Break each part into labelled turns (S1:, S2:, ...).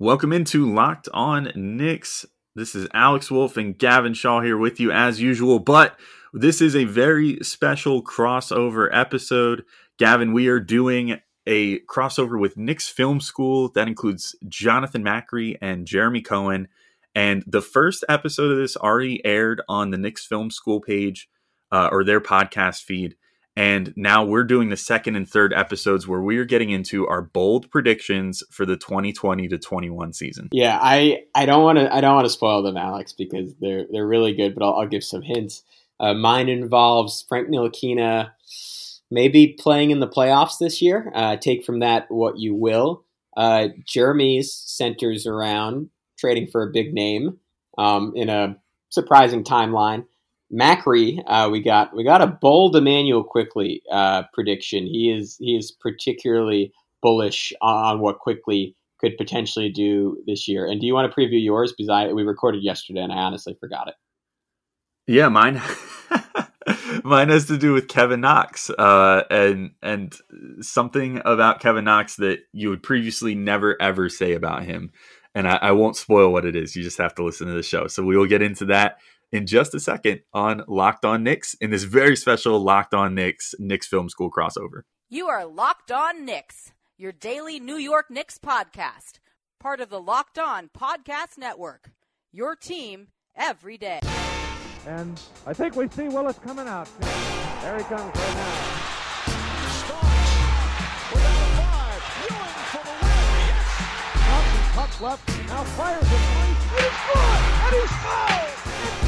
S1: Welcome into Locked On Knicks. This is Alex Wolf and Gavin Shaw here with you as usual, but this is a very special crossover episode. Gavin, we are doing a crossover with Knicks Film School that includes Jonathan Macri and Jeremy Cohen. And the first episode of this already aired on the Knicks Film School page uh, or their podcast feed. And now we're doing the second and third episodes where we are getting into our bold predictions for the 2020 to 21 season.
S2: Yeah, I, I don't want to I don't want to spoil them, Alex, because they're they're really good. But I'll, I'll give some hints. Uh, mine involves Frank Ntilikina maybe playing in the playoffs this year. Uh, take from that what you will. Uh, Jeremy's centers around trading for a big name um, in a surprising timeline. Macri, uh, we got we got a bold Immanuel Quickley uh, prediction. He is he is particularly bullish on what Quickley could potentially do this year. And do you want to preview yours? Because I we recorded yesterday and I honestly forgot it.
S1: Yeah, mine mine has to do with Kevin Knox, uh, and and something about Kevin Knox that you would previously never ever say about him. And I, I won't spoil what it is. You just have to listen to the show. So we will get into that in just a second on Locked On Knicks in this very special Locked On Knicks Knicks Film School crossover.
S3: You are Locked On Knicks, your daily New York Knicks podcast, part of the Locked On Podcast Network. Your team every day.
S4: And I think we see Willis coming out. There he comes right now. Puck left, now fires it, and he's good, and he's fouled!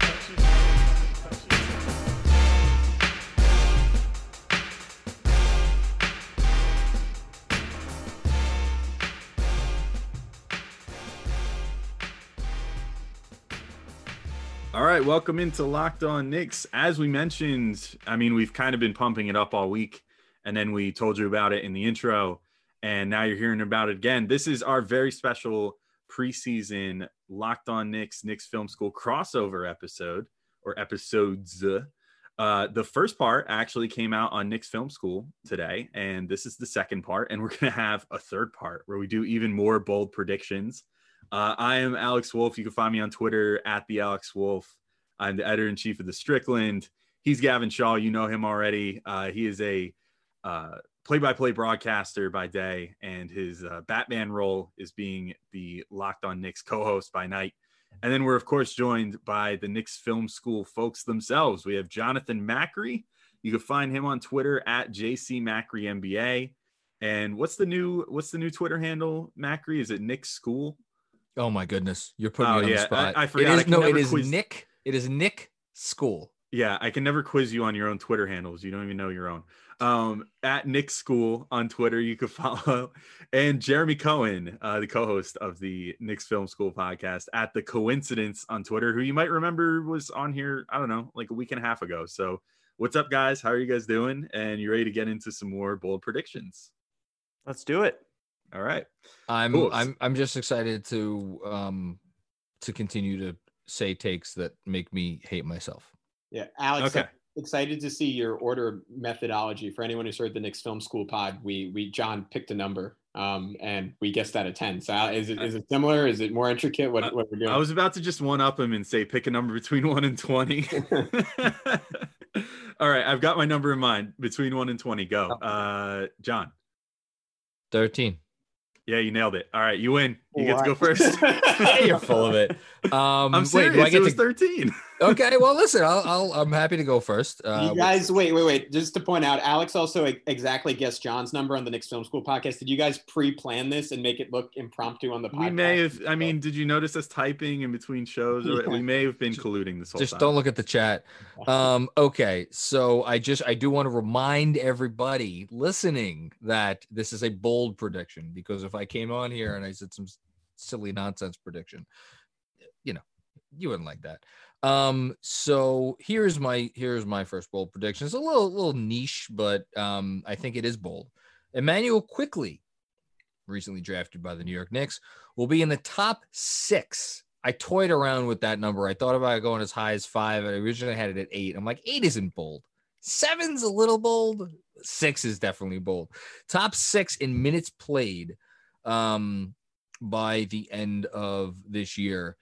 S5: All
S1: right, welcome into Locked On Knicks. As we mentioned, I mean, we've kind of been pumping it up all week, and then we told you about it in the intro, and now you're hearing about it again. This is our very special preseason Locked On Knicks Knicks Film School crossover episode or episodes. Uh, the first part actually came out on Knicks Film School today, and this is the second part, and we're gonna have a third part where we do even more bold predictions. Uh, I am Alex Wolf. You can find me on Twitter at the Alex Wolf. I'm the editor in chief of the Strickland. He's Gavin Shaw. You know him already. Uh, he is a uh, play-by-play broadcaster by day, and his uh, Batman role is being the Locked On Knicks co-host by night. And then we're of course joined by the Knicks Film School folks themselves. We have Jonathan Macri. You can find him on Twitter at JC Macri NBA. And what's the new what's the new Twitter handle, Macri? Is it Knicks School?
S6: Oh my goodness, you're putting
S1: Oh,
S6: me on
S1: yeah,
S6: the spot.
S1: I- I forgot.
S6: It
S1: I
S6: no,
S1: never
S6: it is
S1: quiz-
S6: Nick. It is Nick School.
S1: Yeah, I can never quiz you on your own Twitter handles. You don't even know your own. Um, at Nick School on Twitter, you can follow, and Jeremy Cohen, uh, the co-host of the Knicks Film School podcast, at the Coincidence on Twitter, who you might remember was on here. I don't know, like a week and a half ago. So, what's up, guys? How are you guys doing? And you ready to get into some more bold predictions?
S7: Let's do it.
S1: All right.
S6: I'm
S1: Cool.
S6: I'm I'm just excited to um to continue to say takes that make me hate myself.
S2: Yeah, Alex.
S1: Okay.
S2: Excited to see your order methodology. For anyone who's heard the Knicks Film School pod, we we John picked a number, um, and we guessed that at ten. So uh, is it is it similar? Is it more intricate? What what we're doing?
S1: I was about to just one up him and say pick a number between one and 20. All right. I've got my number in mind between one and 20. Go. Uh, John.
S6: Thirteen.
S1: Yeah, you nailed it. All right. You win. You get to go first.
S6: You're full of it. Um,
S1: I'm
S6: wait,
S1: serious.
S6: do I
S1: it
S6: get
S1: was
S6: to?
S1: 13.
S6: Okay, well, listen, I'll, I'll I'm happy to go first. Uh,
S2: you guys, wait, wait, wait. Just to point out, Alex also exactly guessed John's number on the Knicks Film School podcast. Did you guys pre-plan this and make it look impromptu on the podcast?
S1: We may have. I mean, did you notice us typing in between shows? Or we may have been colluding this whole
S6: just
S1: time.
S6: Just don't look at the chat. Um, okay, so I just I do want to remind everybody listening that this is a bold prediction because if I came on here and I said some silly nonsense prediction, you know, you wouldn't like that. Um, so here's my here's my first bold prediction. It's a little little niche, but um, I think it is bold. Immanuel Quickley, recently drafted by the New York Knicks, will be in the top six. I toyed around with that number. I thought about going as high as five. I originally had it at eight. I'm like, eight isn't bold. Seven's a little bold. Six is definitely bold. Top six in minutes played um, by the end of this year.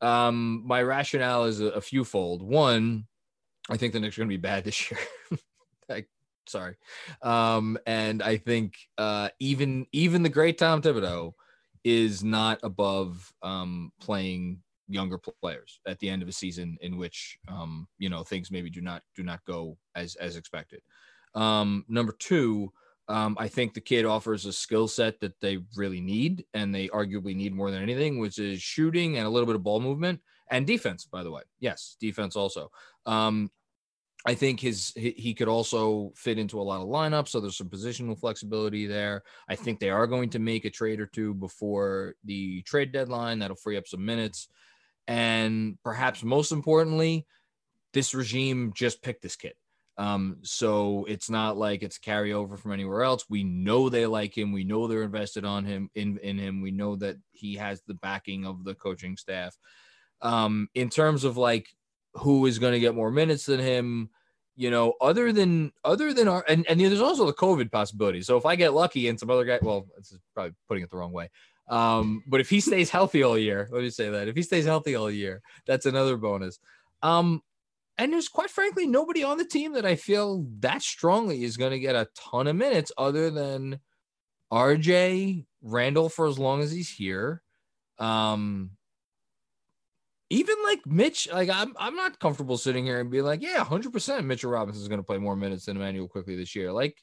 S6: Um, my rationale is a, a few fold. One, I think the Knicks are going to be bad this year. I, sorry, um, and I think uh, even even the great Tom Thibodeau is not above um, playing younger players at the end of a season in which um, you know things maybe do not do not go as as expected. Um, number two, um, I think the kid offers a skill set that they really need, and they arguably need more than anything, which is shooting and a little bit of ball movement and defense. By the way, yes, defense also. Um, I think his he, could also fit into a lot of lineups, so there's some positional flexibility there. I think they are going to make a trade or two before the trade deadline that'll free up some minutes, and perhaps most importantly, this regime just picked this kid. Um, so it's not like it's carryover from anywhere else. We know they like him. We know they're invested on him in in him. We know that he has the backing of the coaching staff. Um, in terms of like who is going to get more minutes than him, you know, other than other than our and, and there's also the COVID possibility. So if I get lucky and some other guy, well, this is probably putting it the wrong way. Um, but if he stays healthy all year, let me say that if he stays healthy all year, that's another bonus. Um, and there's quite frankly nobody on the team that I feel that strongly is going to get a ton of minutes other than RJ Randle for as long as he's here. Um, even like Mitch, like I'm, I'm not comfortable sitting here and be like, yeah, 100% Mitchell Robinson is going to play more minutes than Immanuel Quickley this year. Like,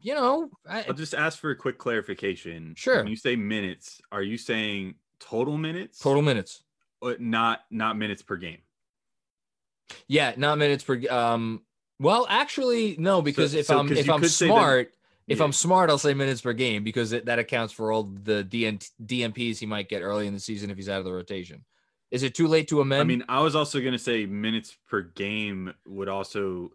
S6: you know, I,
S1: I'll just ask for a quick clarification.
S6: Sure.
S1: When you say minutes, are you saying total minutes?
S6: total minutes.
S1: Or not not minutes per game.
S6: Yeah, not minutes per. Um, well, actually, no, because if
S1: so-
S6: I'm if I'm
S1: could say that-
S6: smart, if
S1: Yeah.
S6: I'm smart, I'll say minutes per game because it, that accounts for all the DN, DNPs he might get early in the season if he's out of the rotation. Is it too late to amend?
S1: I mean, I was also going to say minutes per game would also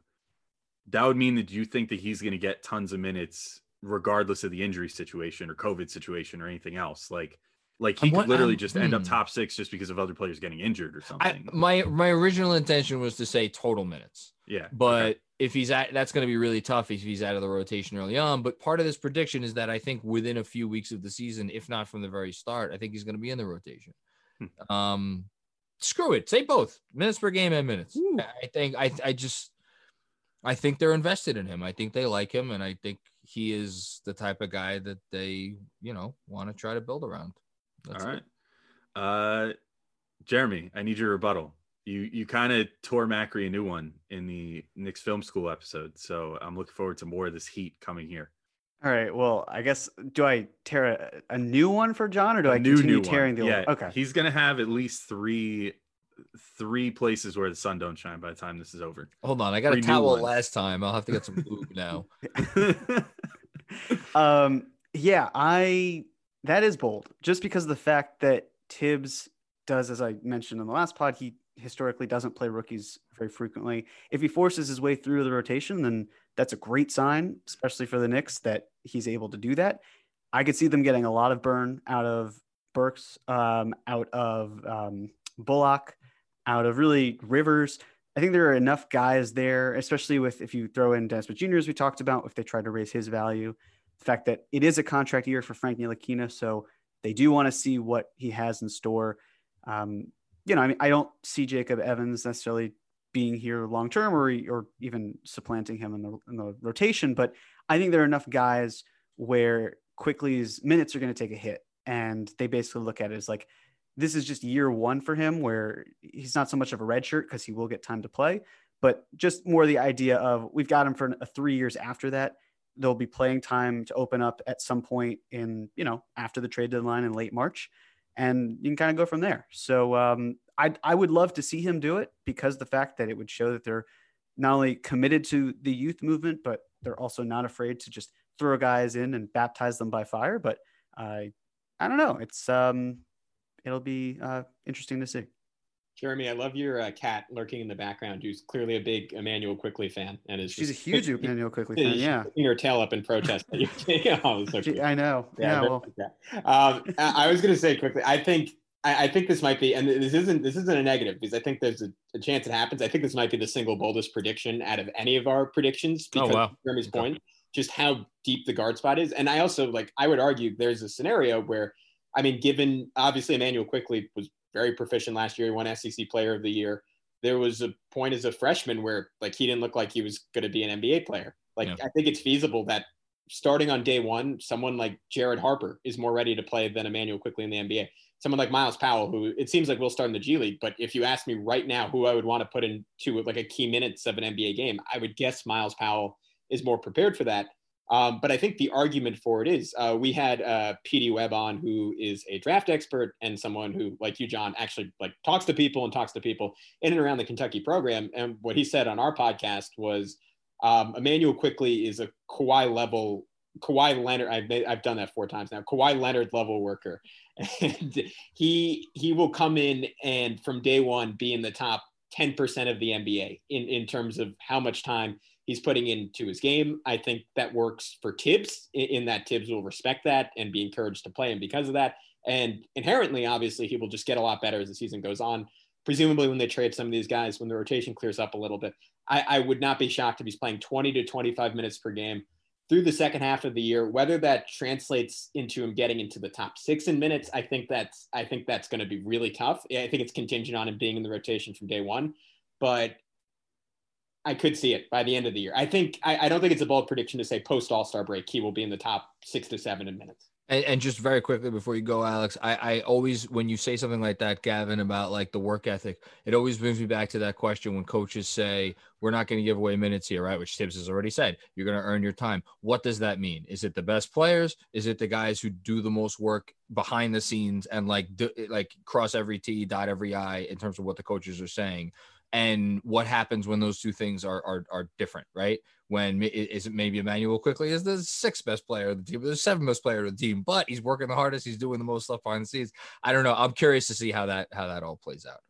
S1: that would mean that you think that he's going to get tons of minutes regardless of the injury situation or COVID situation or anything else. Like, like he could literally just end up
S6: hmm.
S1: top six just because of other players getting injured or
S6: I,
S1: something.
S6: my my original intention was to say total minutes,
S1: yeah,
S6: but
S1: okay.
S6: if he's at, that's going to be really tough if he's out of the rotation early on. But part of this prediction is that I think within a few weeks of the season, if not from the very start, I think he's going to be in the rotation.
S1: Hmm.
S6: Um, screw it, say both minutes per game and minutes. I think I I just I think they're invested in him. I think they like him, and I think he is the type of guy that they you know want to try to build around. That's
S1: all
S6: it.
S1: Uh, Jeremy, I need your rebuttal. You you kind of tore Macri a new one in the Knicks Film School episode, so I'm looking forward to more of this heat coming here.
S7: All right. Well, I guess do I tear a, a new one for John, or do I
S1: A new
S7: continue
S1: new
S7: tearing
S1: one.
S7: the
S1: yeah,
S7: old? Okay.
S1: He's gonna have at least three three places where the sun don't shine by the time this is over.
S6: Hold on, I got
S1: Three
S6: a towel last time. I'll have to get some lube now.
S7: um yeah i that is bold just because of the fact that Thibs does as i mentioned in the last pod he historically doesn't play rookies very frequently. If he forces his way through the rotation then that's a great sign especially for the Knicks that he's able to do that. I could see them getting a lot of burn out of burks um, out of um, bullock out of really rivers. I think there are enough guys there, especially with if you throw in Dennis Jr. as we talked about, if they try to raise his value, the fact that it is a contract year for Frank Ntilikina, so they do want to see what he has in store. Um, you know, I mean, I don't see Jacob Evans necessarily being here long term or or even supplanting him in the in the rotation, but I think there are enough guys where Quickley's minutes are going to take a hit and they basically look at it as like this is just year one for him, where he's not so much of a red shirt because he will get time to play, but just more the idea of we've got him for three years after that. There'll be playing time to open up at some point in you know after the trade deadline in late March, and you can kind of go from there. So um, I I would love to see him do it because the fact that it would show that they're not only committed to the youth movement, but they're also not afraid to just throw guys in and baptize them by fire. But I, uh, I don't know. It's um, it'll be uh, interesting to see.
S2: Jeremy, I love your uh, cat lurking in the background, who's clearly a big Immanuel Quickley fan, and is
S7: she's a huge Immanuel Quickley fan. Yeah,
S2: putting her tail up in protest.
S7: oh, so she, I know. Yeah. yeah well,
S2: um, I was going to say quickly. I think I, I, think this might be, and this isn't this isn't a negative because I think there's a, a, chance it happens. I think this might be the single boldest prediction out of any of our predictions
S6: oh, because oh, wow.
S2: Jeremy's okay. point, just how deep the guard spot is. And I also like I would argue there's a scenario where, I mean, given obviously Immanuel Quickley was very proficient last year, he won SEC Player of the Year. There was a point as a freshman where like he didn't look like he was going to be an NBA player. Like yeah. I think it's feasible that starting on day one, someone like Jared Harper is more ready to play than Immanuel Quickley in the NBA someone like Myles Powell, who it seems like will start in the G League. But if you ask me right now who I would want to put into like a key minutes of an NBA game, I would guess Myles Powell is more prepared for that. Um, but I think the argument for it is uh, we had uh, PD Webb on, who is a draft expert and someone who, like you, John, actually like talks to people and talks to people in and around the Kentucky program. And what he said on our podcast was um, Immanuel Quickley is a Kawhi level Kawhi Leonard. I've made, I've done that four times now. Kawhi Leonard level worker, and he he will come in and from day one be in the top ten percent of the NBA in in terms of how much time he's putting into his game. I think that works for Thibs in, in that Thibs will respect that and be encouraged to play him because of that. And inherently, obviously, he will just get a lot better as the season goes on. Presumably, when they trade some of these guys, when the rotation clears up a little bit, I, I would not be shocked if he's playing 20 to 25 minutes per game through the second half of the year. Whether that translates into him getting into the top six in minutes, I think that's I think that's going to be really tough. I think it's contingent on him being in the rotation from day one, but I could see it by the end of the year. I think I, I don't think it's a bold prediction to say post All Star break he will be in the top six to seven in minutes.
S6: And, and, just very quickly before you go, Alex, I, I always, when you say something like that, Gavin, about like the work ethic, it always brings me back to that question when coaches say, we're not going to give away minutes here, right? Which Thibs has already said, you're going to earn your time. What does that mean? Is it the best players? Is it the guys who do the most work behind the scenes and like, do, like cross every T, dot every I in terms of what the coaches are saying? And what happens when those two things are are, are different, right? When is it maybe Immanuel Quickley is the sixth best player of the team, the seventh best player of the team, but he's working the hardest, he's doing the most stuff behind the scenes. I don't know. I'm curious to see how that how that all plays out.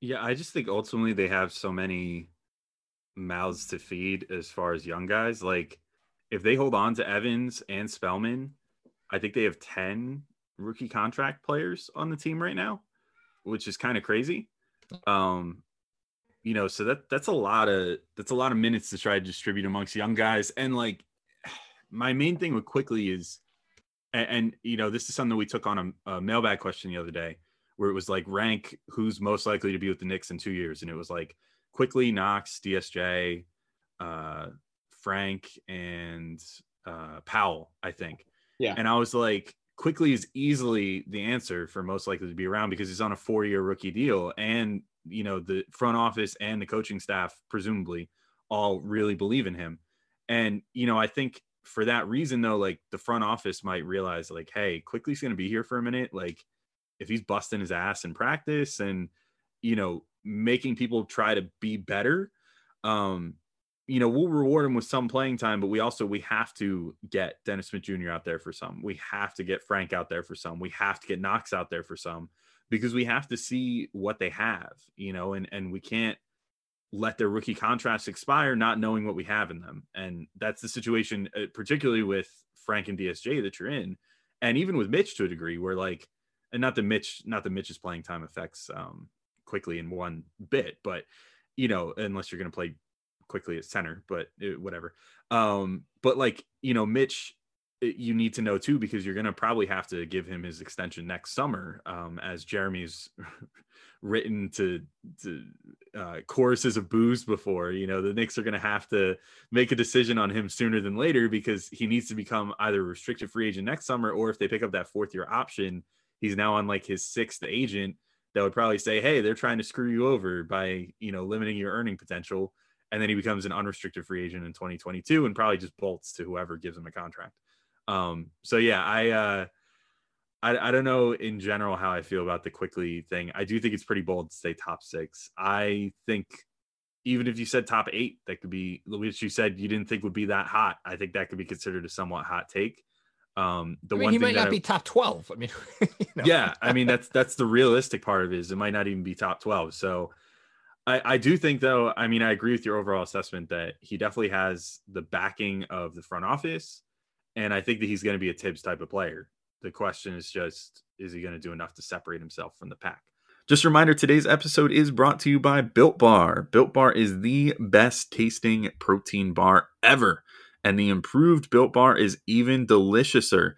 S1: Yeah, I just think ultimately they have so many mouths to feed as far as young guys. Like if they hold on to Evans and Spellman, I think they have 10 rookie contract players on the team right now, which is kind of crazy. Um, you know, so that that's a lot of that's a lot of minutes to try to distribute amongst young guys. And like my main thing with Quickley is, and, and you know, this is something we took on a, a, mailbag question the other day, where it was like rank who's most likely to be with the Knicks in two years, and it was like Quickley Knox, DSJ, uh, Frank, and uh, Powell, I think.
S2: Yeah.
S1: And I was like, Quickley is easily the answer for most likely to be around because he's on a four year rookie deal and you know the front office and the coaching staff presumably all really believe in him. And you know i think for that reason though like the front office might realize like hey Quickley's going to be here for a minute. Like if he's busting his ass in practice and you know making people try to be better um you know we'll reward him with some playing time but we also we have to get dennis smith jr out there for some. We have to get frank out there for some. We have to get knox out there for some because we have to see what they have, you know, and and we can't let their rookie contracts expire not knowing what we have in them. And that's the situation, uh, particularly with Frank and DSJ that you're in, and even with Mitch to a degree, where like, and not that Mitch, not that Mitch's playing time affects um, Quickley in one bit, but you know, unless you're going to play Quickley at center, but it, uh, whatever. Um, but like, you know, Mitch you need to know too because you're going to probably have to give him his extension next summer um, as Jeremy's written to to uh, choruses of boos before you know the Knicks are going to have to make a decision on him sooner than later because he needs to become either a restricted free agent next summer or if they pick up that fourth year option he's now on like his sixth agent that would probably say hey they're trying to screw you over by you know limiting your earning potential. And then he becomes an unrestricted free agent in 2022 and probably just bolts to whoever gives him a contract um, so yeah, I, uh, I, I don't know in general how I feel about the Quickley thing. I do think it's pretty bold to say top six. I think even if you said top eight, that could be which you said you didn't think would be that hot. I think that could be considered a somewhat hot take. Um, the
S6: I mean,
S1: one
S6: he might not
S1: that
S6: be top twelve. I mean, you know.
S1: yeah, I mean that's that's the realistic part of it is it might not even be top twelve. So I, I do think though, I mean, I agree with your overall assessment that he definitely has the backing of the front office and I think that he's going to be a Thibs type of player. The question is just, is he going to do enough to separate himself from the pack? Just a reminder today's episode is brought to you by Built Bar. Built Bar is the best tasting protein bar ever. And the improved Built Bar is even deliciouser.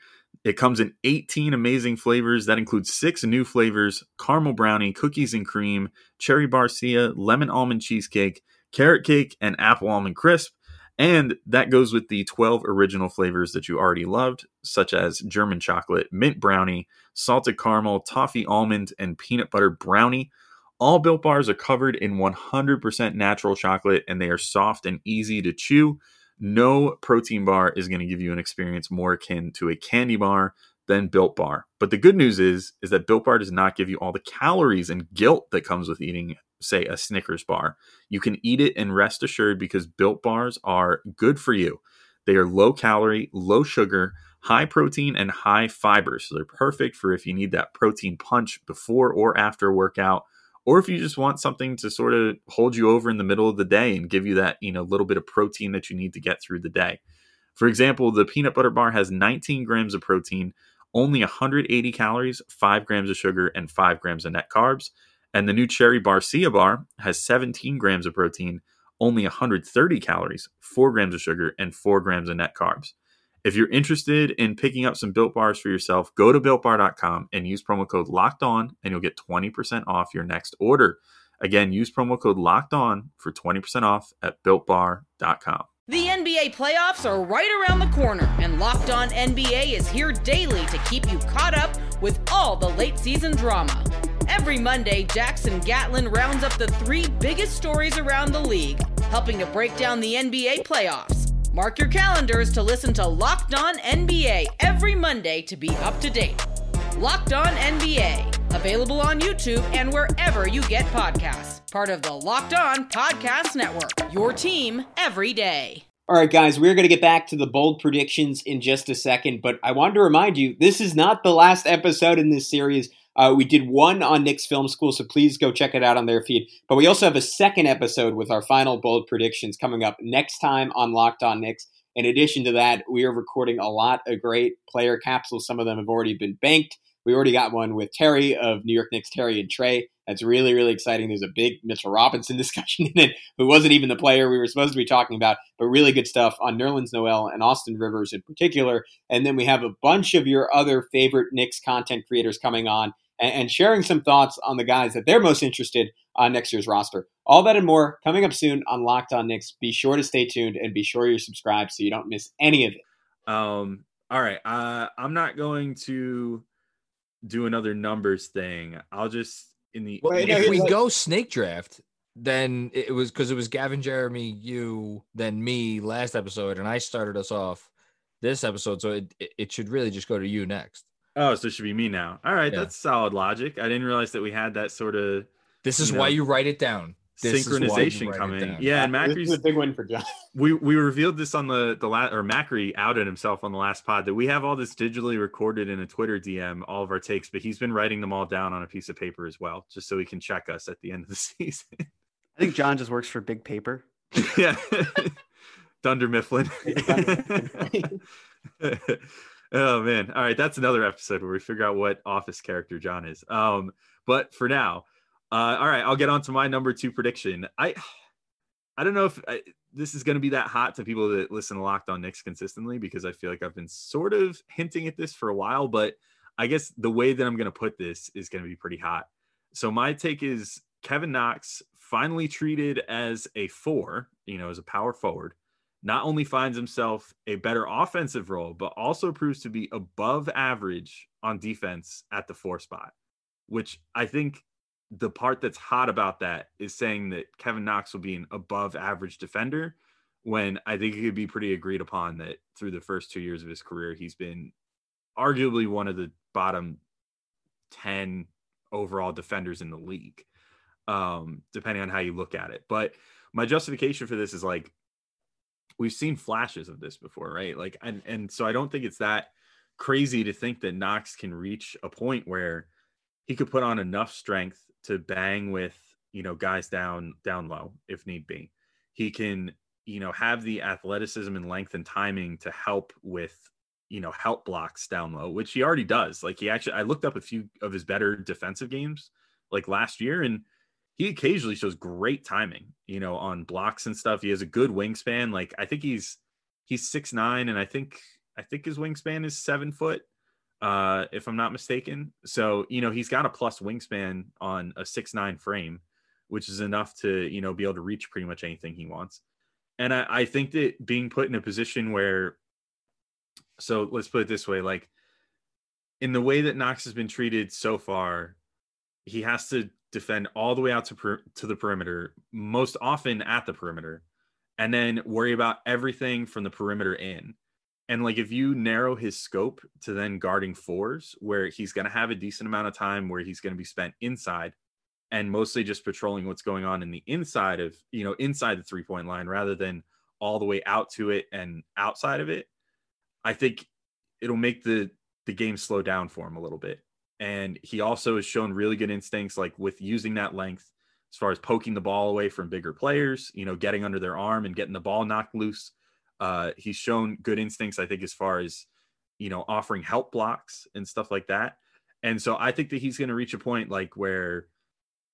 S1: It comes in 18 amazing flavors that include six new flavors caramel brownie, cookies and cream, cherry barcia, lemon almond cheesecake, carrot cake, and apple almond crisp. And that goes with the 12 original flavors that you already loved, such as German chocolate, mint brownie, salted caramel, toffee almond, and peanut butter brownie. All built bars are covered in 100% natural chocolate and they are soft and easy to chew. No protein bar is going to give you an experience more akin to a candy bar than Built Bar. But the good news is is that Built Bar does not give you all the calories and guilt that comes with eating say a Snickers bar. You can eat it and rest assured because Built Bars are good for you. They are low calorie, low sugar, high protein and high fiber. So they're perfect for if you need that protein punch before or after a workout or if you just want something to sort of hold you over in the middle of the day and give you that, you know, little bit of protein that you need to get through the day. For example, the peanut butter bar has 19 grams of protein, only 180 calories, 5 grams of sugar, and 5 grams of net carbs. And the new Cherry Barcia bar has 17 grams of protein, only 130 calories, 4 grams of sugar, and 4 grams of net carbs. If you're interested in picking up some built bars for yourself, go to builtbar.com and use promo code locked on, and you'll get 20% off your next order. Again, use promo code locked on for 20% off at builtbar.com.
S3: The NBA playoffs are right around the corner, and Locked On NBA is here daily to keep you caught up with all the late season drama. Every Monday, Jackson Gatlin rounds up the three biggest stories around the league, helping to break down the NBA playoffs. Mark your calendars to listen to Locked On NBA every Monday to be up to date. Locked On NBA, available on YouTube and wherever you get podcasts. Part of the Locked On Podcast Network, your team every day.
S2: All right, guys, we're going to get back to the bold predictions in just a second, but I wanted to remind you this is not the last episode in this series. Uh, we did one on Knicks Film School, so please go check it out on their feed. But we also have a second episode with our final bold predictions coming up next time on Locked On Knicks. In addition to that, we are recording a lot of great player capsules. Some of them have already been banked. We already got one with Terry of New York Knicks, Terry and Trey. That's really, really exciting. There's a big Mitchell Robinson discussion in it, who wasn't even the player we were supposed to be talking about, but really good stuff on Nerlens Noel and Austin Rivers in particular. And then we have a bunch of your other favorite Knicks content creators coming on and, and sharing some thoughts on the guys that they're most interested on next year's roster. All that and more coming up soon on Locked On Knicks. Be sure to stay tuned and be sure you're subscribed so you don't miss any of it.
S1: Um, all right. Uh, I'm not going to do another numbers thing. I'll just in the
S2: Wait,
S6: if
S2: no,
S6: we
S2: like-
S6: go snake draft, then it was because it was Gavin, Jeremy, you, then me last episode, and I started us off this episode. So it it- it should really just go to you next.
S1: Oh, so it should be me now. All right,
S6: Yeah.
S1: that's solid logic. I didn't realize that we had that sort of
S6: This is
S1: You
S6: why you write it down. This is why you
S1: synchronization coming.
S6: down.
S1: Yeah, and
S2: this is a big win for John.
S1: we we revealed this on the the last or Macri outed himself on the last pod that we have all this digitally recorded in a Twitter DM, all of our takes, but he's been writing them all down on a piece of paper as well, just so he can check us at the end of the season.
S7: I think John just works for Big Paper.
S1: yeah. Dunder Mifflin. Oh man. All right. That's another episode where we figure out what office character John is. Um, but for now, uh, all right, I'll get on to my number two prediction. I I don't know if I, this is going to be that hot to people that listen to Locked On Knicks consistently because I feel like I've been sort of hinting at this for a while, but I guess the way that I'm going to put this is going to be pretty hot. So my take is Kevin Knox finally treated as a four, you know, as a power forward, not only finds himself a better offensive role, but also proves to be above average on defense at the four spot, which I think the part that's hot about that is saying that Kevin Knox will be an above average defender when I think it could be pretty agreed upon that through the first two years of his career, he's been arguably one of the bottom 10 overall defenders in the league, um, depending on how you look at it. But my justification for this is like, we've seen flashes of this before, right? Like, and, and so I don't think it's that crazy to think that Knox can reach a point where he could put on enough strength to bang with you know guys down down low if need be. He can you know have the athleticism and length and timing to help with you know help blocks down low, which he already does. Like he actually, I looked up a few of his better defensive games like last year, and he occasionally shows great timing. You know on blocks and stuff. He has a good wingspan. Like I think he's he's six nine, and I think I think his wingspan is seven foot uh, if I'm not mistaken. So, you know, he's got a plus wingspan on a six nine frame, which is enough to, you know, be able to reach pretty much anything he wants. And I, I think that being put in a position where, so let's put it this way, like in the way that Knox has been treated so far, he has to defend all the way out to per, to the perimeter, most often at the perimeter, and then worry about everything from the perimeter in. And like if you narrow his scope to then guarding fours, where he's going to have a decent amount of time where he's going to be spent inside and mostly just patrolling what's going on in the inside of, you know, inside the three point line rather than all the way out to it and outside of it, I think it'll make the the game slow down for him a little bit. And he also has shown really good instincts like with using that length as far as poking the ball away from bigger players, you know, getting under their arm and getting the ball knocked loose uh, he's shown good instincts, I think, as far as you know, offering help blocks and stuff like that. And so I think that he's going to reach a point like where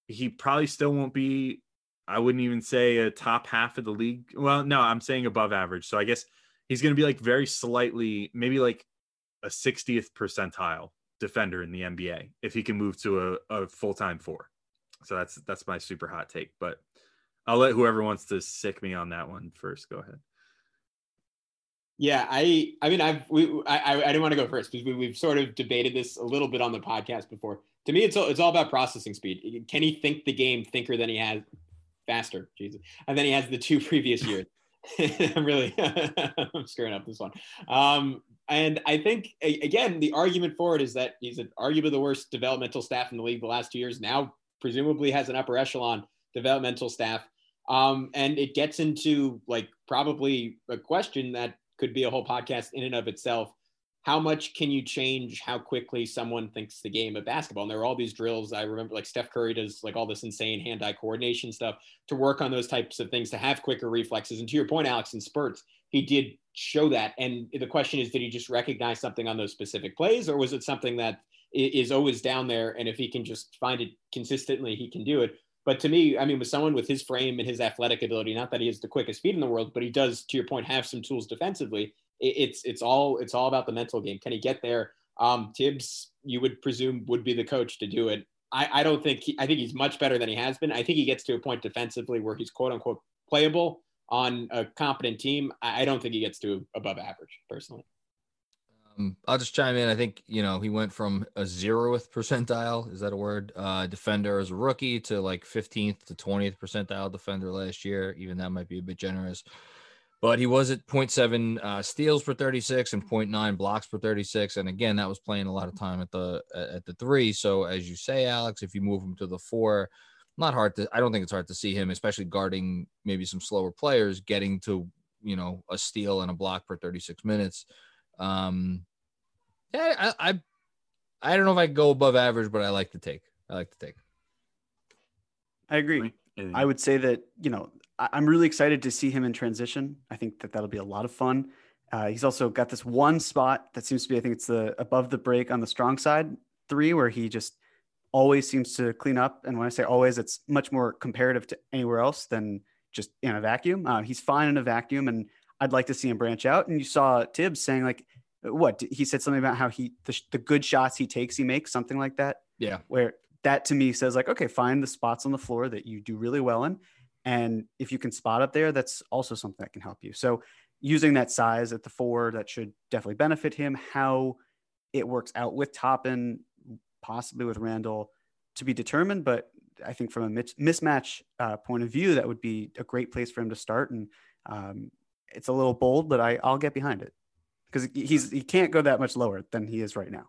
S1: he probably still won't be. I wouldn't even say a top half of the league. Well, no, I'm saying above average. So I guess he's going to be like very slightly, maybe like a 60th percentile defender in the NBA if he can move to a, a full time four. So that's that's my super hot take. But I'll let whoever wants to sick me on that one first. Go ahead.
S2: Yeah, I I mean I've we I I didn't want to go first because we, we've sort of debated this a little bit on the podcast before. To me, it's all it's all about processing speed. Can he think the game thinker than he has faster? Jesus, and then he has the two previous years. I'm really I'm screwing up this one. Um, and I think again the argument for it is that he's an arguably the worst developmental staff in the league the last two years. Now presumably has an upper echelon developmental staff. Um, and it gets into like probably a question that could be a whole podcast in and of itself. How much can you change how quickly someone thinks the game of basketball? And there are all these drills. I remember like Steph Curry does like all this insane hand eye coordination stuff to work on those types of things to have quicker reflexes. And to your point, Alex, in spurts, he did show that. And the question is, did he just recognize something on those specific plays, or was it something that is always down there? And if he can just find it consistently, he can do it. But to me, I mean, with someone with his frame and his athletic ability, not that he has the quickest feet in the world, but he does, to your point, have some tools defensively. It's it's all it's all about the mental game. Can he get there? Um, Thibs, you would presume, would be the coach to do it. I, I don't think he, I think he's much better than he has been. I think he gets to a point defensively where he's quote unquote playable on a competent team. I, don't think he gets to above average personally.
S6: Um, I'll just chime in. I think you know he went from a zeroth percentile, is that a word? Uh, defender as a rookie to like 15th to 20th percentile defender last year. Even that might be a bit generous, but he was at 0.7 uh, steals per 36 and 0.9 blocks per 36. And again, that was playing a lot of time at the at the three. So as you say, Alex, if you move him to the four, not hard to. I don't think it's hard to see him, especially guarding maybe some slower players, getting to you know a steal and a block per 36 minutes. Um, yeah, I, I, I don't know if I go above average, but I like to take. I like to take.
S7: I agree. I would say that you know I'm really excited to see him in transition. I think that that'll be a lot of fun. Uh, he's also got this one spot that seems to be, I think it's the above the break on the strong side three, where he just always seems to clean up. And when I say always, it's much more comparative to anywhere else than just in a vacuum. Uh, he's fine in a vacuum, and I'd like to see him branch out. And you saw Thibs saying like, what he said something about how he the, the good shots he takes, he makes something like that.
S6: Yeah.
S7: Where that to me says like, okay, find the spots on the floor that you do really well in, and if you can spot up there, that's also something that can help you. So using that size at the four, that should definitely benefit him. How it works out with Toppin, possibly with Randle, to be determined. But I think from a mismatch uh, point of view, that would be a great place for him to start. And um, it's a little bold, but I, I'll get behind it because he's he can't go that much lower than he is right now.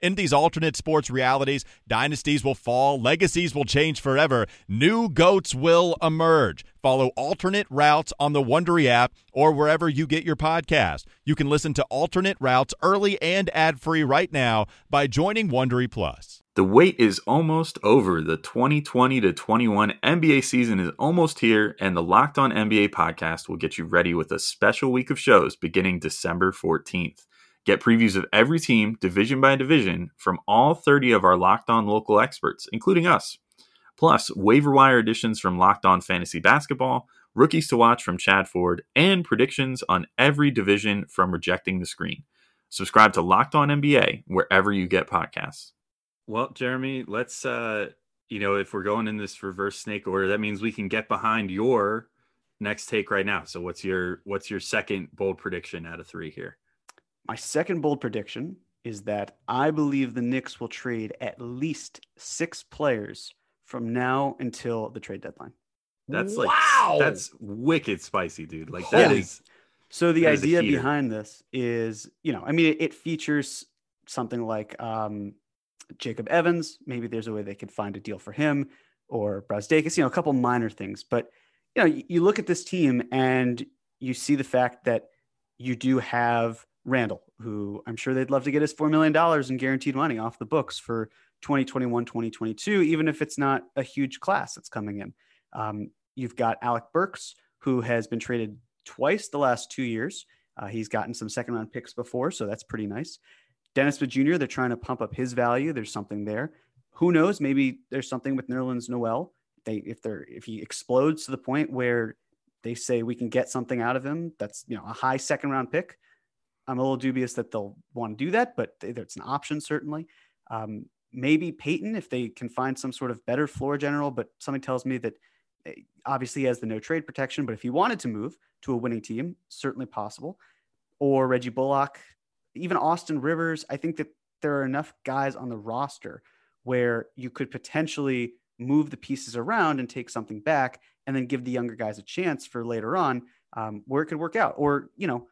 S8: In these alternate sports realities, dynasties will fall, legacies will change forever, new goats will emerge. Follow alternate routes on the Wondery app or wherever you get your podcast. You can listen to alternate routes early and ad-free right now by joining Wondery Plus.
S1: The wait is almost over. The 2020 to 21 NBA season is almost here, and the Locked On NBA podcast will get you ready with a special week of shows beginning December 14th. Get previews of every team, division by division, from all 30 of our Locked On local experts, including us. Plus, waiver wire editions from Locked On Fantasy Basketball, rookies to watch from Chad Ford, and predictions on every division from Rejecting the Screen. Subscribe to Locked On NBA wherever you get podcasts. Well, Jeremy, let's uh you know, if we're going in this reverse snake order, that means we can get behind your next take right now. So what's your what's your second bold prediction out of 3 here?
S7: My second bold prediction is that I believe the Knicks will trade at least 6 players from now until the trade deadline.
S1: That's like
S6: Wow.
S1: that's wicked spicy, dude. Like that
S6: Holy-
S1: is
S7: So the
S1: That is a
S7: idea behind this is, you know, I mean, it, it features something like um, Jacob Evans. Maybe there's a way they could find a deal for him, or Brazdeikis. You know, a couple minor things. But you know, you, you look at this team and you see the fact that you do have Randle, who I'm sure they'd love to get his four million dollars in guaranteed money off the books for 2021, 2022, even if it's not a huge class that's coming in. Um, you've got Alec Burks, who has been traded twice the last two years. Uh, he's gotten some second round picks before, so that's pretty nice. Dennis Smith Jr., they're trying to pump up his value. There's something there. Who knows? Maybe there's something with Nerlens Noel. They if they're if he explodes to the point where they say we can get something out of him, that's you know a high second round pick. I'm a little dubious that they'll want to do that, but it's an option certainly. Um, maybe Payton if they can find some sort of better floor general, but something tells me that eh, obviously he has the no trade protection. But if he wanted to move to a winning team, certainly possible. Or Reggie Bullock, even Austin Rivers. I think that there are enough guys on the roster where you could potentially move the pieces around and take something back and then give the younger guys a chance for later on um, where it could work out. Or, you know,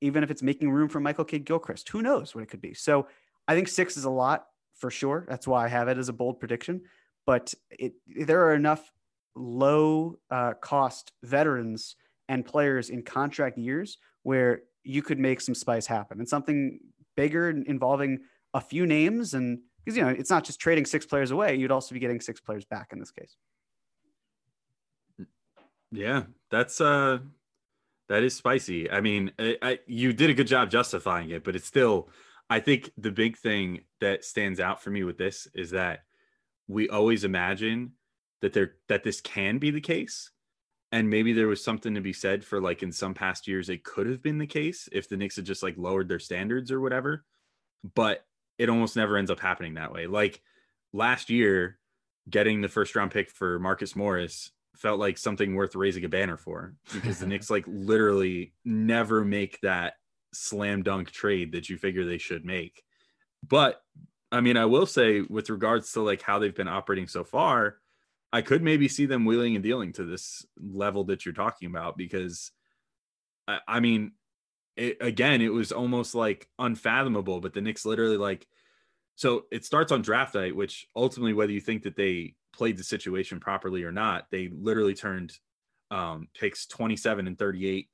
S7: even if it's making room for Michael Kidd Gilchrist, who knows what it could be. So I think six is a lot for sure. That's why I have it as a bold prediction. But it, there are enough low uh, cost veterans and players in contract years where you could make some spice happen and something bigger involving a few names and because you know it's not just trading six players away you'd also be getting six players back in this case
S1: Yeah, that's uh that is spicy. I mean, I, I, you did a good job justifying it, but it's still I think the big thing that stands out for me with this is that we always imagine that there that this can be the case. And maybe there was something to be said for like in some past years it could have been the case if the Knicks had just like lowered their standards or whatever. But it almost never ends up happening that way. Like last year, getting the first round pick for Marcus Morris felt like something worth raising a banner for because the Knicks like literally never make that slam dunk trade that you figure they should make. But I mean, I will say with regards to like how they've been operating so far, I could maybe see them wheeling and dealing to this level that you're talking about because I, I mean, it, again, it was almost like unfathomable. But the Knicks literally like, so it starts on draft night, which ultimately, whether you think that they played the situation properly or not, they literally turned um, picks 27 and 38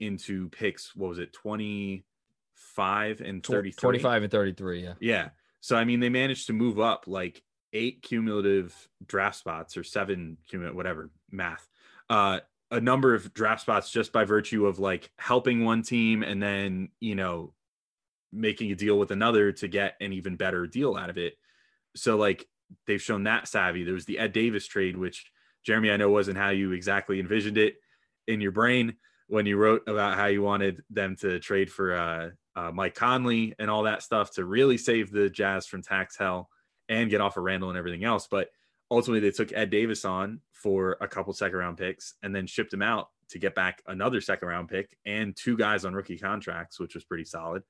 S1: into picks. What was it, 25 and 33?
S6: 25 and 33. Yeah.
S1: Yeah. So I mean, they managed to move up like eight cumulative draft spots or seven cumulative, whatever math, uh, a number of draft spots just by virtue of like helping one team and then you know making a deal with another to get an even better deal out of it. So like they've shown that savvy. There was the Ed Davis trade, which Jeremy, I know wasn't how you exactly envisioned it in your brain when you wrote about how you wanted them to trade for uh, uh, Mike Conley and all that stuff to really save the Jazz from tax hell and get off of Randle and everything else. But ultimately, they took Ed Davis on for a couple second round picks and then shipped him out to get back another second round pick and two guys on rookie contracts, which was pretty solid.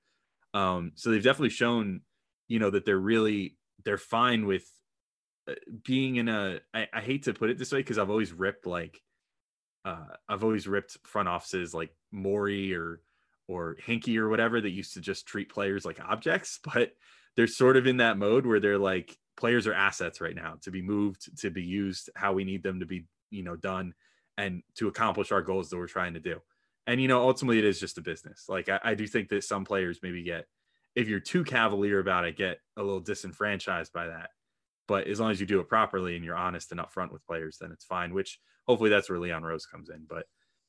S1: Um, so they've definitely shown, you know, that they're really they're fine with being in a. I, I hate to put it this way because I've always ripped like uh, I've always ripped front offices like Morey or or Hinkie or whatever that used to just treat players like objects, but they're sort of in that mode where they're like players are assets right now to be moved, to be used how we need them to be, you know, done and to accomplish our goals that we're trying to do. And you know, ultimately it is just a business. Like I, I do think that some players maybe get if you're too cavalier about it, get a little disenfranchised by that. But as long as you do it properly and you're honest and upfront with players, then it's fine. Which hopefully that's where Leon Rose comes in. But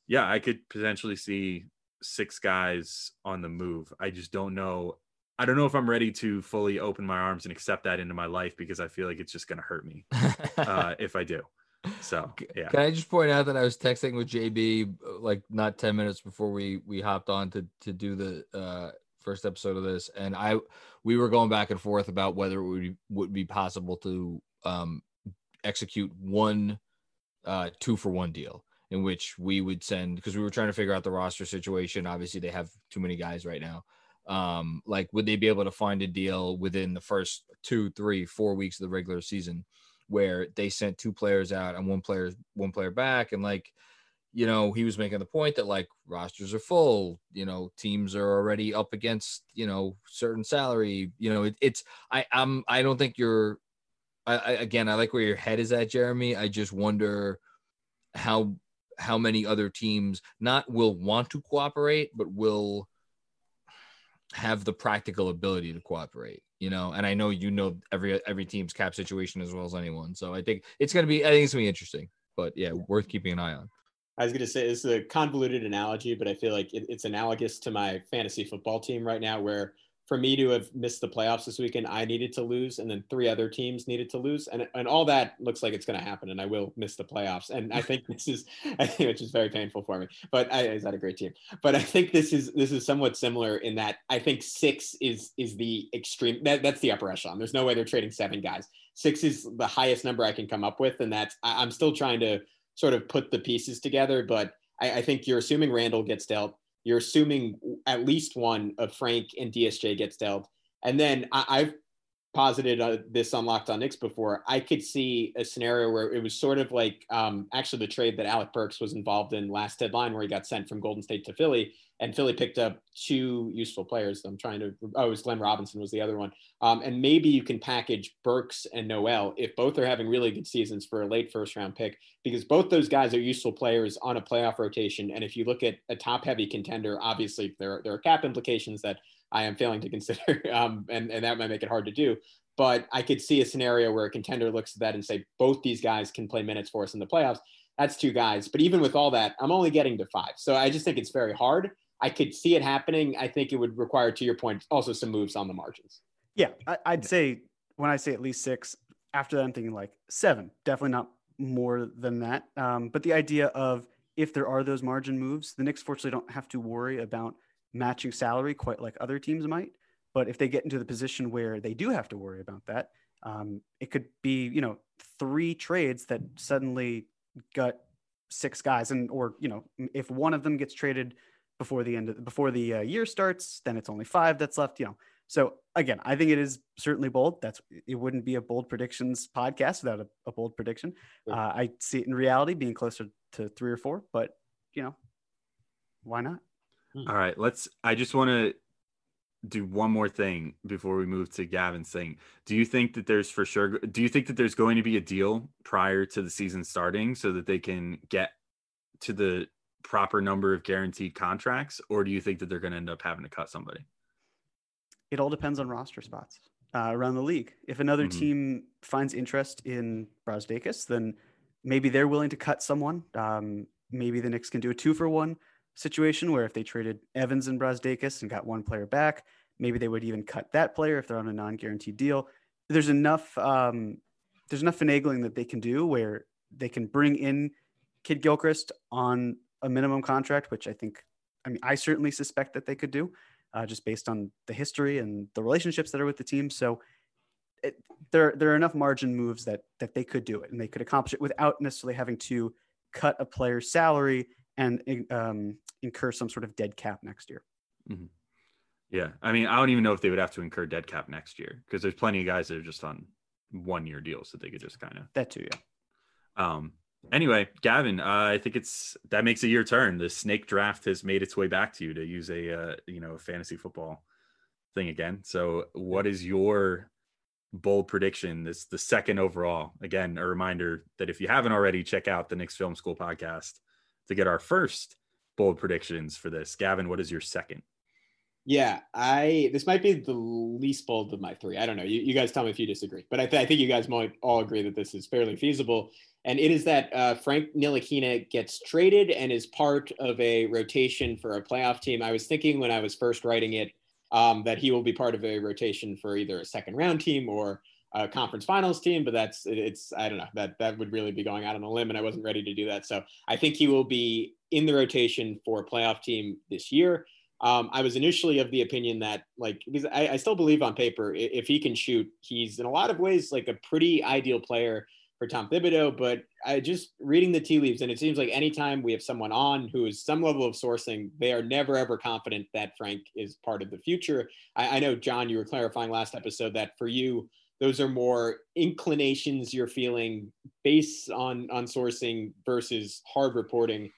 S1: yeah, I could potentially see six guys on the move. I just don't know. I don't know if I'm ready to fully open my arms and accept that into my life because I feel like it's just going to hurt me uh, if I do. So yeah.
S6: Can I just point out that I was texting with JB like not 10 minutes before we we hopped on to to do the uh first episode of this and I we were going back and forth about whether it would be, would be possible to um execute one uh two for one deal in which we would send because we were trying to figure out the roster situation. Obviously, they have too many guys right now. Um, like, would they be able to find a deal within the first two, three, four weeks of the regular season where they sent two players out and one player, one player back, and like, you know, he was making the point that like rosters are full, you know, teams are already up against, you know, certain salary. You know, it, it's I I'm I don't think you're. I, I again, I like where your head is at, Jeremy. I just wonder how how many other teams not will want to cooperate, but will have the practical ability to cooperate. You know, and I know you know every every team's cap situation as well as anyone. So I think it's gonna be I think it's gonna be interesting. But yeah, worth keeping an eye on.
S2: I was going to say it's a convoluted analogy, but I feel like it, it's analogous to my fantasy football team right now, where for me to have missed the playoffs this weekend, I needed to lose, and then three other teams needed to lose, and and all that looks like it's going to happen, and I will miss the playoffs. And I think this is, I think, which is very painful for me, but I is that a great team? But I think this is this is somewhat similar in that I think six is is the extreme. That, that's the upper echelon. There's no way they're trading seven guys. Six is the highest number I can come up with, and that's I, I'm still trying to sort of put the pieces together, but I, I think you're assuming Randle gets dealt you're assuming at least one of Frank and DSJ gets dealt. And then I, have posited uh, this on Locked On Knicks before. I could see a scenario where it was sort of like um, actually the trade that Alec Burks was involved in last deadline, where he got sent from Golden State to Philly, and Philly picked up two useful players. I'm trying to. Oh, it was Glenn Robinson was the other one. Um, and maybe you can package Burks and Noel if both are having really good seasons for a late first round pick, because both those guys are useful players on a playoff rotation. And if you look at a top heavy contender, obviously there there are cap implications that I am failing to consider, um, and and that might make it hard to do. But I could see a scenario where a contender looks at that and say both these guys can play minutes for us in the playoffs. That's two guys. But even with all that, I'm only getting to five. So I just think it's very hard. I could see it happening. I think it would require, to your point, also some moves on the margins.
S7: Yeah, I, would say when I say at least six, after that I'm thinking like seven. Definitely not more than that. Um, but the idea of if there are those margin moves, the Knicks fortunately don't have to worry about matching salary quite like other teams might. But if they get into the position where they do have to worry about that, um, it could be you know three trades that suddenly got six guys, and or you know if one of them gets traded before the end of before the uh, year starts, then it's only five that's left. You know, so again, I think it is certainly bold. That's it wouldn't be a bold predictions podcast without a, a bold prediction. Uh, I see it in reality being closer to three or four, but you know, why not?
S1: All right, let's. I just want to do one more thing before we move to Gavin's thing. Do you think that there's for sure? Do you think that there's going to be a deal prior to the season starting so that they can get to the proper number of guaranteed contracts, or do you think that they're going to end up having to cut somebody?
S7: It all depends on roster spots uh, around the league. If another
S1: Mhm.
S7: team finds interest in Brazdeikis, then maybe they're willing to cut someone. Um, maybe the Knicks can do a two for one situation where if they traded Evans and Brazdeikis and got one player back, maybe they would even cut that player if they're on a non-guaranteed deal. There's enough um, there's enough finagling that they can do where they can bring in Kidd-Gilchrist on a minimum contract, which I think I mean I certainly suspect that they could do, uh, just based on the history and the relationships that are with the team. So it, there there are enough margin moves that that they could do it and they could accomplish it without necessarily having to cut a player's salary and um, incur some sort of dead cap next year.
S1: Yeah, I mean, I don't even know if they would have to incur dead cap next year because there's plenty of guys that are just on one year deals that they could just kind of.
S7: That too, yeah.
S1: Um. Anyway, Gavin, uh, I think it's that makes it your turn. The snake draft has made its way back to you to use a uh, you know fantasy football thing again. So, what is your bold prediction? This the second overall. Again, a reminder that if you haven't already, check out the Knicks Film School podcast to get our first bold predictions for this. Gavin, what is your second?
S2: Yeah, I this might be the least bold of my three. I don't know. You, you guys tell me if you disagree, but I, th- I think you guys might all agree that this is fairly feasible. And it is that uh, Frank Ntilikina gets traded and is part of a rotation for a playoff team. I was thinking when I was first writing it um, that he will be part of a rotation for either a second round team or a conference finals team, but that's it's I don't know that that would really be going out on a limb, and I wasn't ready to do that. So I think he will be in the rotation for a playoff team this year. Um, I was initially of the opinion that, like, because I, I still believe on paper, if he can shoot, he's in a lot of ways like a pretty ideal player for Tom Thibodeau. But I just reading the tea leaves, and it seems like anytime we have someone on who is some level of sourcing, they are never ever confident that Frank is part of the future. I, I know, John, you were clarifying last episode that for you, those are more inclinations you're feeling based on on sourcing versus hard reporting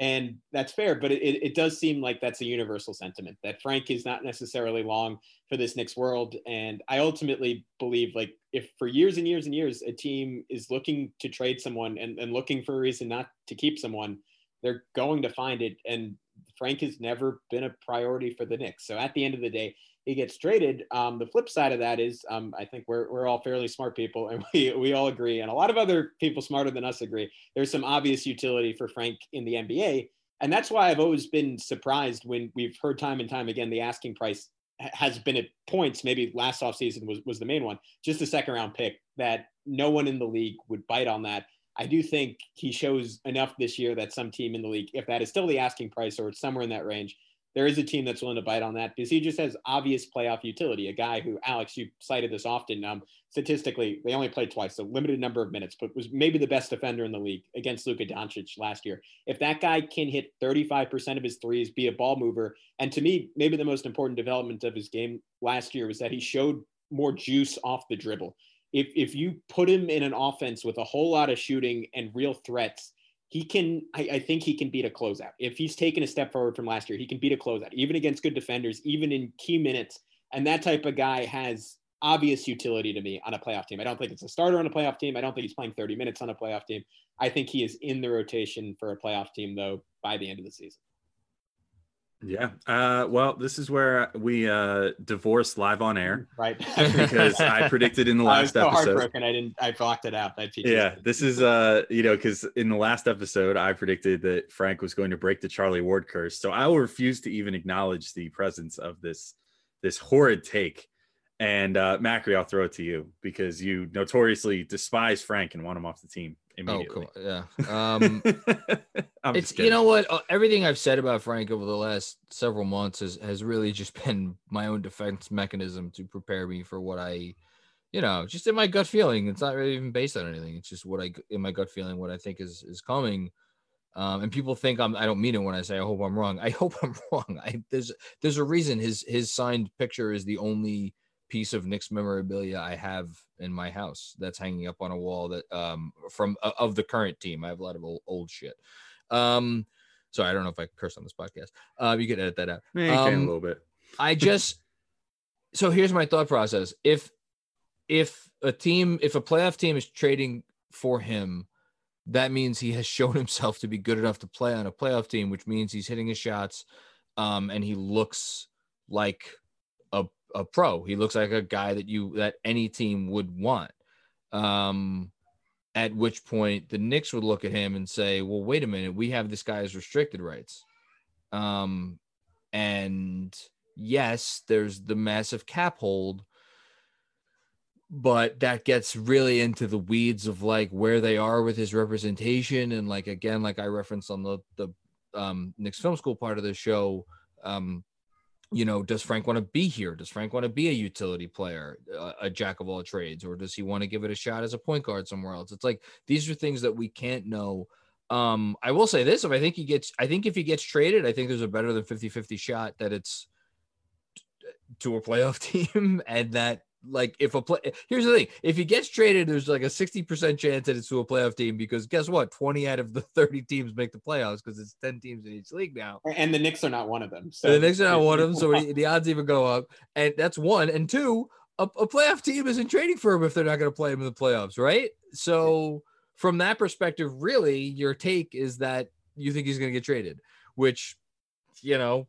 S2: and that's fair but it, it does seem like that's a universal sentiment that frank is not necessarily long for this Knicks world. And i ultimately believe like if for years and years and years a team is looking to trade someone and, and looking for a reason not to keep someone they're going to find it. And frank has never been a priority for the Knicks. So at the end of the day he gets traded. Um, the flip side of that is, um, I think we're, we're all fairly smart people, and we, we all agree, and a lot of other people smarter than us agree. There's some obvious utility for Frank in the NBA, and that's why I've always been surprised when we've heard time and time again the asking price has been at points. Maybe last offseason was was the main one, just a second round pick that no one in the league would bite on that. I do think he shows enough this year that some team in the league, if that is still the asking price or it's somewhere in that range, there is a team that's willing to bite on that because he just has obvious playoff utility. A guy who, Alex, you cited this often. Um, statistically, they only played twice, so limited number of minutes, but was maybe the best defender in the league against Luka Doncic last year. If that guy can hit 35% of his threes, be a ball mover, and to me, maybe the most important development of his game last year was that he showed more juice off the dribble. If if you put him in an offense with a whole lot of shooting and real threats, he can I, I, think he can beat a closeout. If he's taken a step forward from last year he can beat a closeout even against good defenders even in key minutes. And that type of guy has obvious utility to me on a playoff team. I don't think it's a starter on a playoff team. I don't think he's playing 30 minutes on a playoff team. I think he is in the rotation for a playoff team though by the end of the season
S1: yeah. Uh, well, this is where we uh, divorced live on air,
S2: right?
S1: because I predicted in the last
S2: I was so
S1: episode.
S2: Heartbroken, I didn't. I blocked it out. I
S1: yeah, this is uh, you know, because in the last episode I predicted that Frank was going to break the Charlie Ward curse, so I will refuse to even acknowledge the presence of this this horrid take. And uh, Macri, I'll throw it to you because you notoriously despise Frank and want him off the team immediately.
S6: Oh, cool. yeah. Um, it's you know what? Uh, everything I've said about Frank over the last several months has has really just been my own defense mechanism to prepare me for what I, you know, just in my gut feeling. It's not really even based on anything. It's just what I in my gut feeling what I think is is coming. Um, and people think I'm I don't mean it when I say I hope I'm wrong. I hope I'm wrong. I there's there's a reason his his signed picture is the only piece of Knicks memorabilia I have in my house that's hanging up on a wall that um from of the current team. I have a lot of old, old shit. Um Sorry, I don't know if I curse on this podcast. Um, you can edit that out.
S1: Yeah, can a
S6: Um,
S1: little bit.
S6: I just so here's my thought process. If if a team, if a playoff team is trading for him, that means he has shown himself to be good enough to play on a playoff team, which means he's hitting his shots, um, and he looks like a a pro. He looks like a guy that you that any team would want. Um, at which point the Knicks would look at him and say, "Well, wait a minute, we have this guy's restricted rights." Um, and yes, there's the massive cap hold, but that gets really into the weeds of like where they are with his representation and like again, like I referenced on the the um Knicks Film School part of the show, um, you know, does Frank want to be here? Does Frank want to be a utility player, a, a jack of all trades, or does he want to give it a shot as a point guard somewhere else? It's like these are things that we can't know. Um, I will say this: if I think he gets, I think if he gets traded, I think there's a better than 50-50 shot that it's to a playoff team, and that like if a play here's the thing if he gets traded there's like a 60% chance that it's to a playoff team because guess what 20 out of the 30 teams make the playoffs because it's 10 teams in each league now
S2: And the Knicks are not one of them.
S6: so the Knicks are not one of them, so the odds even go up. And that's one. And two, a, a playoff team isn't trading for him if they're not going to play him in the playoffs, right? So from that perspective, really, your take is that you think he's going to get traded, which, you know,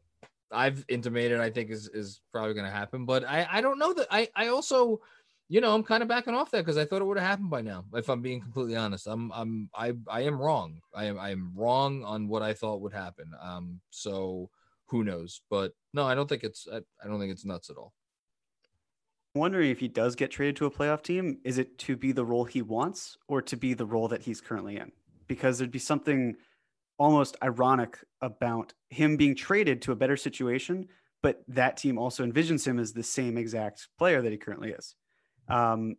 S6: I've intimated I think is is probably going to happen. But I I don't know that I I also. You know, I'm kind of backing off that because I thought it would have happened by now. If I'm being completely honest, I'm I'm I I am wrong. I am I am wrong on what I thought would happen. Um, so who knows? But no, I don't think it's I, I don't think it's nuts at all.
S7: I'm wondering if he does get traded to a playoff team, is it to be the role he wants or to be the role that he's currently in? Because there'd be something almost ironic about him being traded to a better situation, but that team also envisions him as the same exact player that he currently is. Um,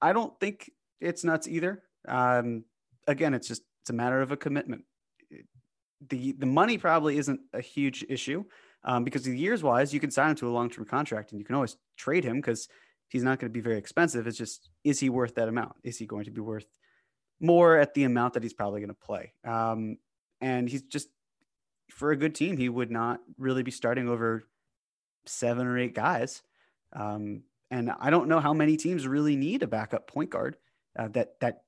S7: I don't think it's nuts either. Um, again, it's just it's a matter of a commitment. The the money probably isn't a huge issue um, because years wise, you can sign him to a long term contract and you can always trade him because he's not going to be very expensive. It's just is he worth that amount? Is he going to be worth more at the amount that he's probably going to play? Um, and he's just for a good team, he would not really be starting over seven or eight guys. Um, and I don't know how many teams really need a backup point guard uh, that that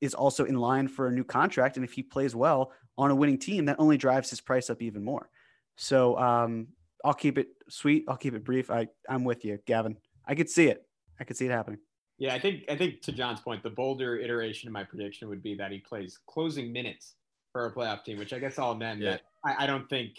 S7: is also in line for a new contract. And if he plays well on a winning team, that only drives his price up even more. So um, I'll keep it sweet. I'll keep it brief. I I'm with you, Gavin. I could see it. I could see it happening.
S2: Yeah, I think I think to John's point, the bolder iteration of my prediction would be that he plays closing minutes for a playoff team, which I guess all men
S6: Yeah.
S2: I, I don't think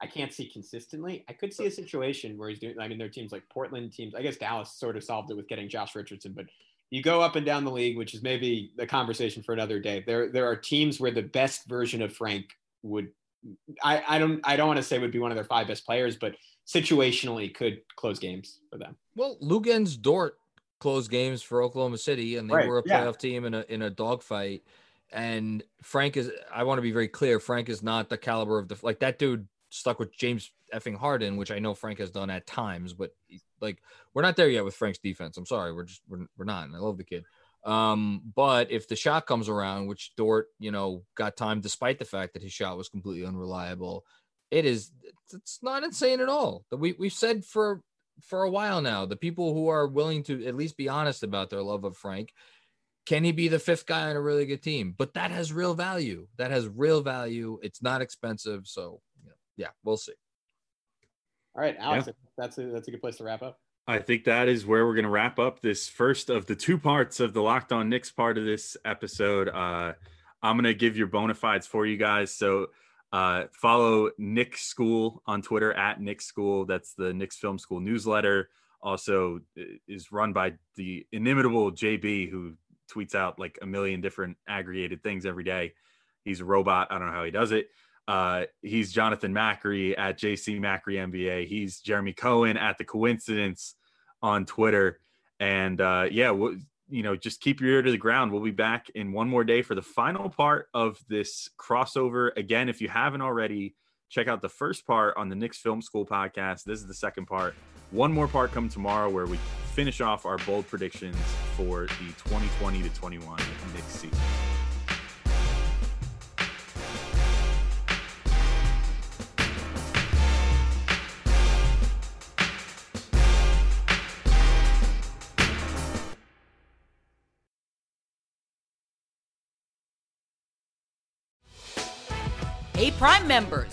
S2: I can't see consistently. I could see a situation where he's doing. I mean, there are teams like Portland teams. I guess Dallas sort of solved it with getting Josh Richardson, but you go up and down the league, which is maybe the conversation for another day. There there are teams where the best version of Frank would. I, I don't I don't want to say would be one of their five best players, but situationally could close games for them.
S6: Well, Luguentz Dort closed games for Oklahoma City, and they
S2: Right,
S6: were a
S2: yeah.
S6: playoff team in a in a dogfight. And Frank is. I want to be very clear. Frank is not the caliber of the like that dude stuck with James effing Harden, which I know Frank has done at times, but like we're not there yet with Frank's defense. I'm sorry, we're just we're, we're not. And I love the kid. Um, but if the shot comes around, which Dort, you know, got time despite the fact that his shot was completely unreliable, it is it's not insane at all. That we we've said for for a while now, the people who are willing to at least be honest about their love of Frank, can he be the fifth guy on a really good team? But that has real value. That has real value. It's not expensive, so you know, yeah, we'll see.
S2: All right, Alex, that's a that's a good place to wrap up.
S1: I think that is where we're going to wrap up this first of the two parts of the Locked On Knicks part of this episode. Uh, I'm going to give your bona fides for you guys. So uh, follow Nick School on Twitter at Nick School. That's the Knicks Film School newsletter. Also uh, is run by the inimitable JB, who tweets out like a million different aggregated things every day. He's a robot. I don't know how he does it. Uh, he's Jonathan Macri at JC Macri NBA. He's Jeremy Cohen at the Coincidence on Twitter. And uh, yeah, we'll, you know, just keep your ear to the ground. We'll be back in one more day for the final part of this crossover. Again, if you haven't already, check out the first part on the Knicks Film School podcast. This is the second part. One more part come tomorrow where we finish off our bold predictions for the 2020 to 21 next season.
S3: Hey, Prime members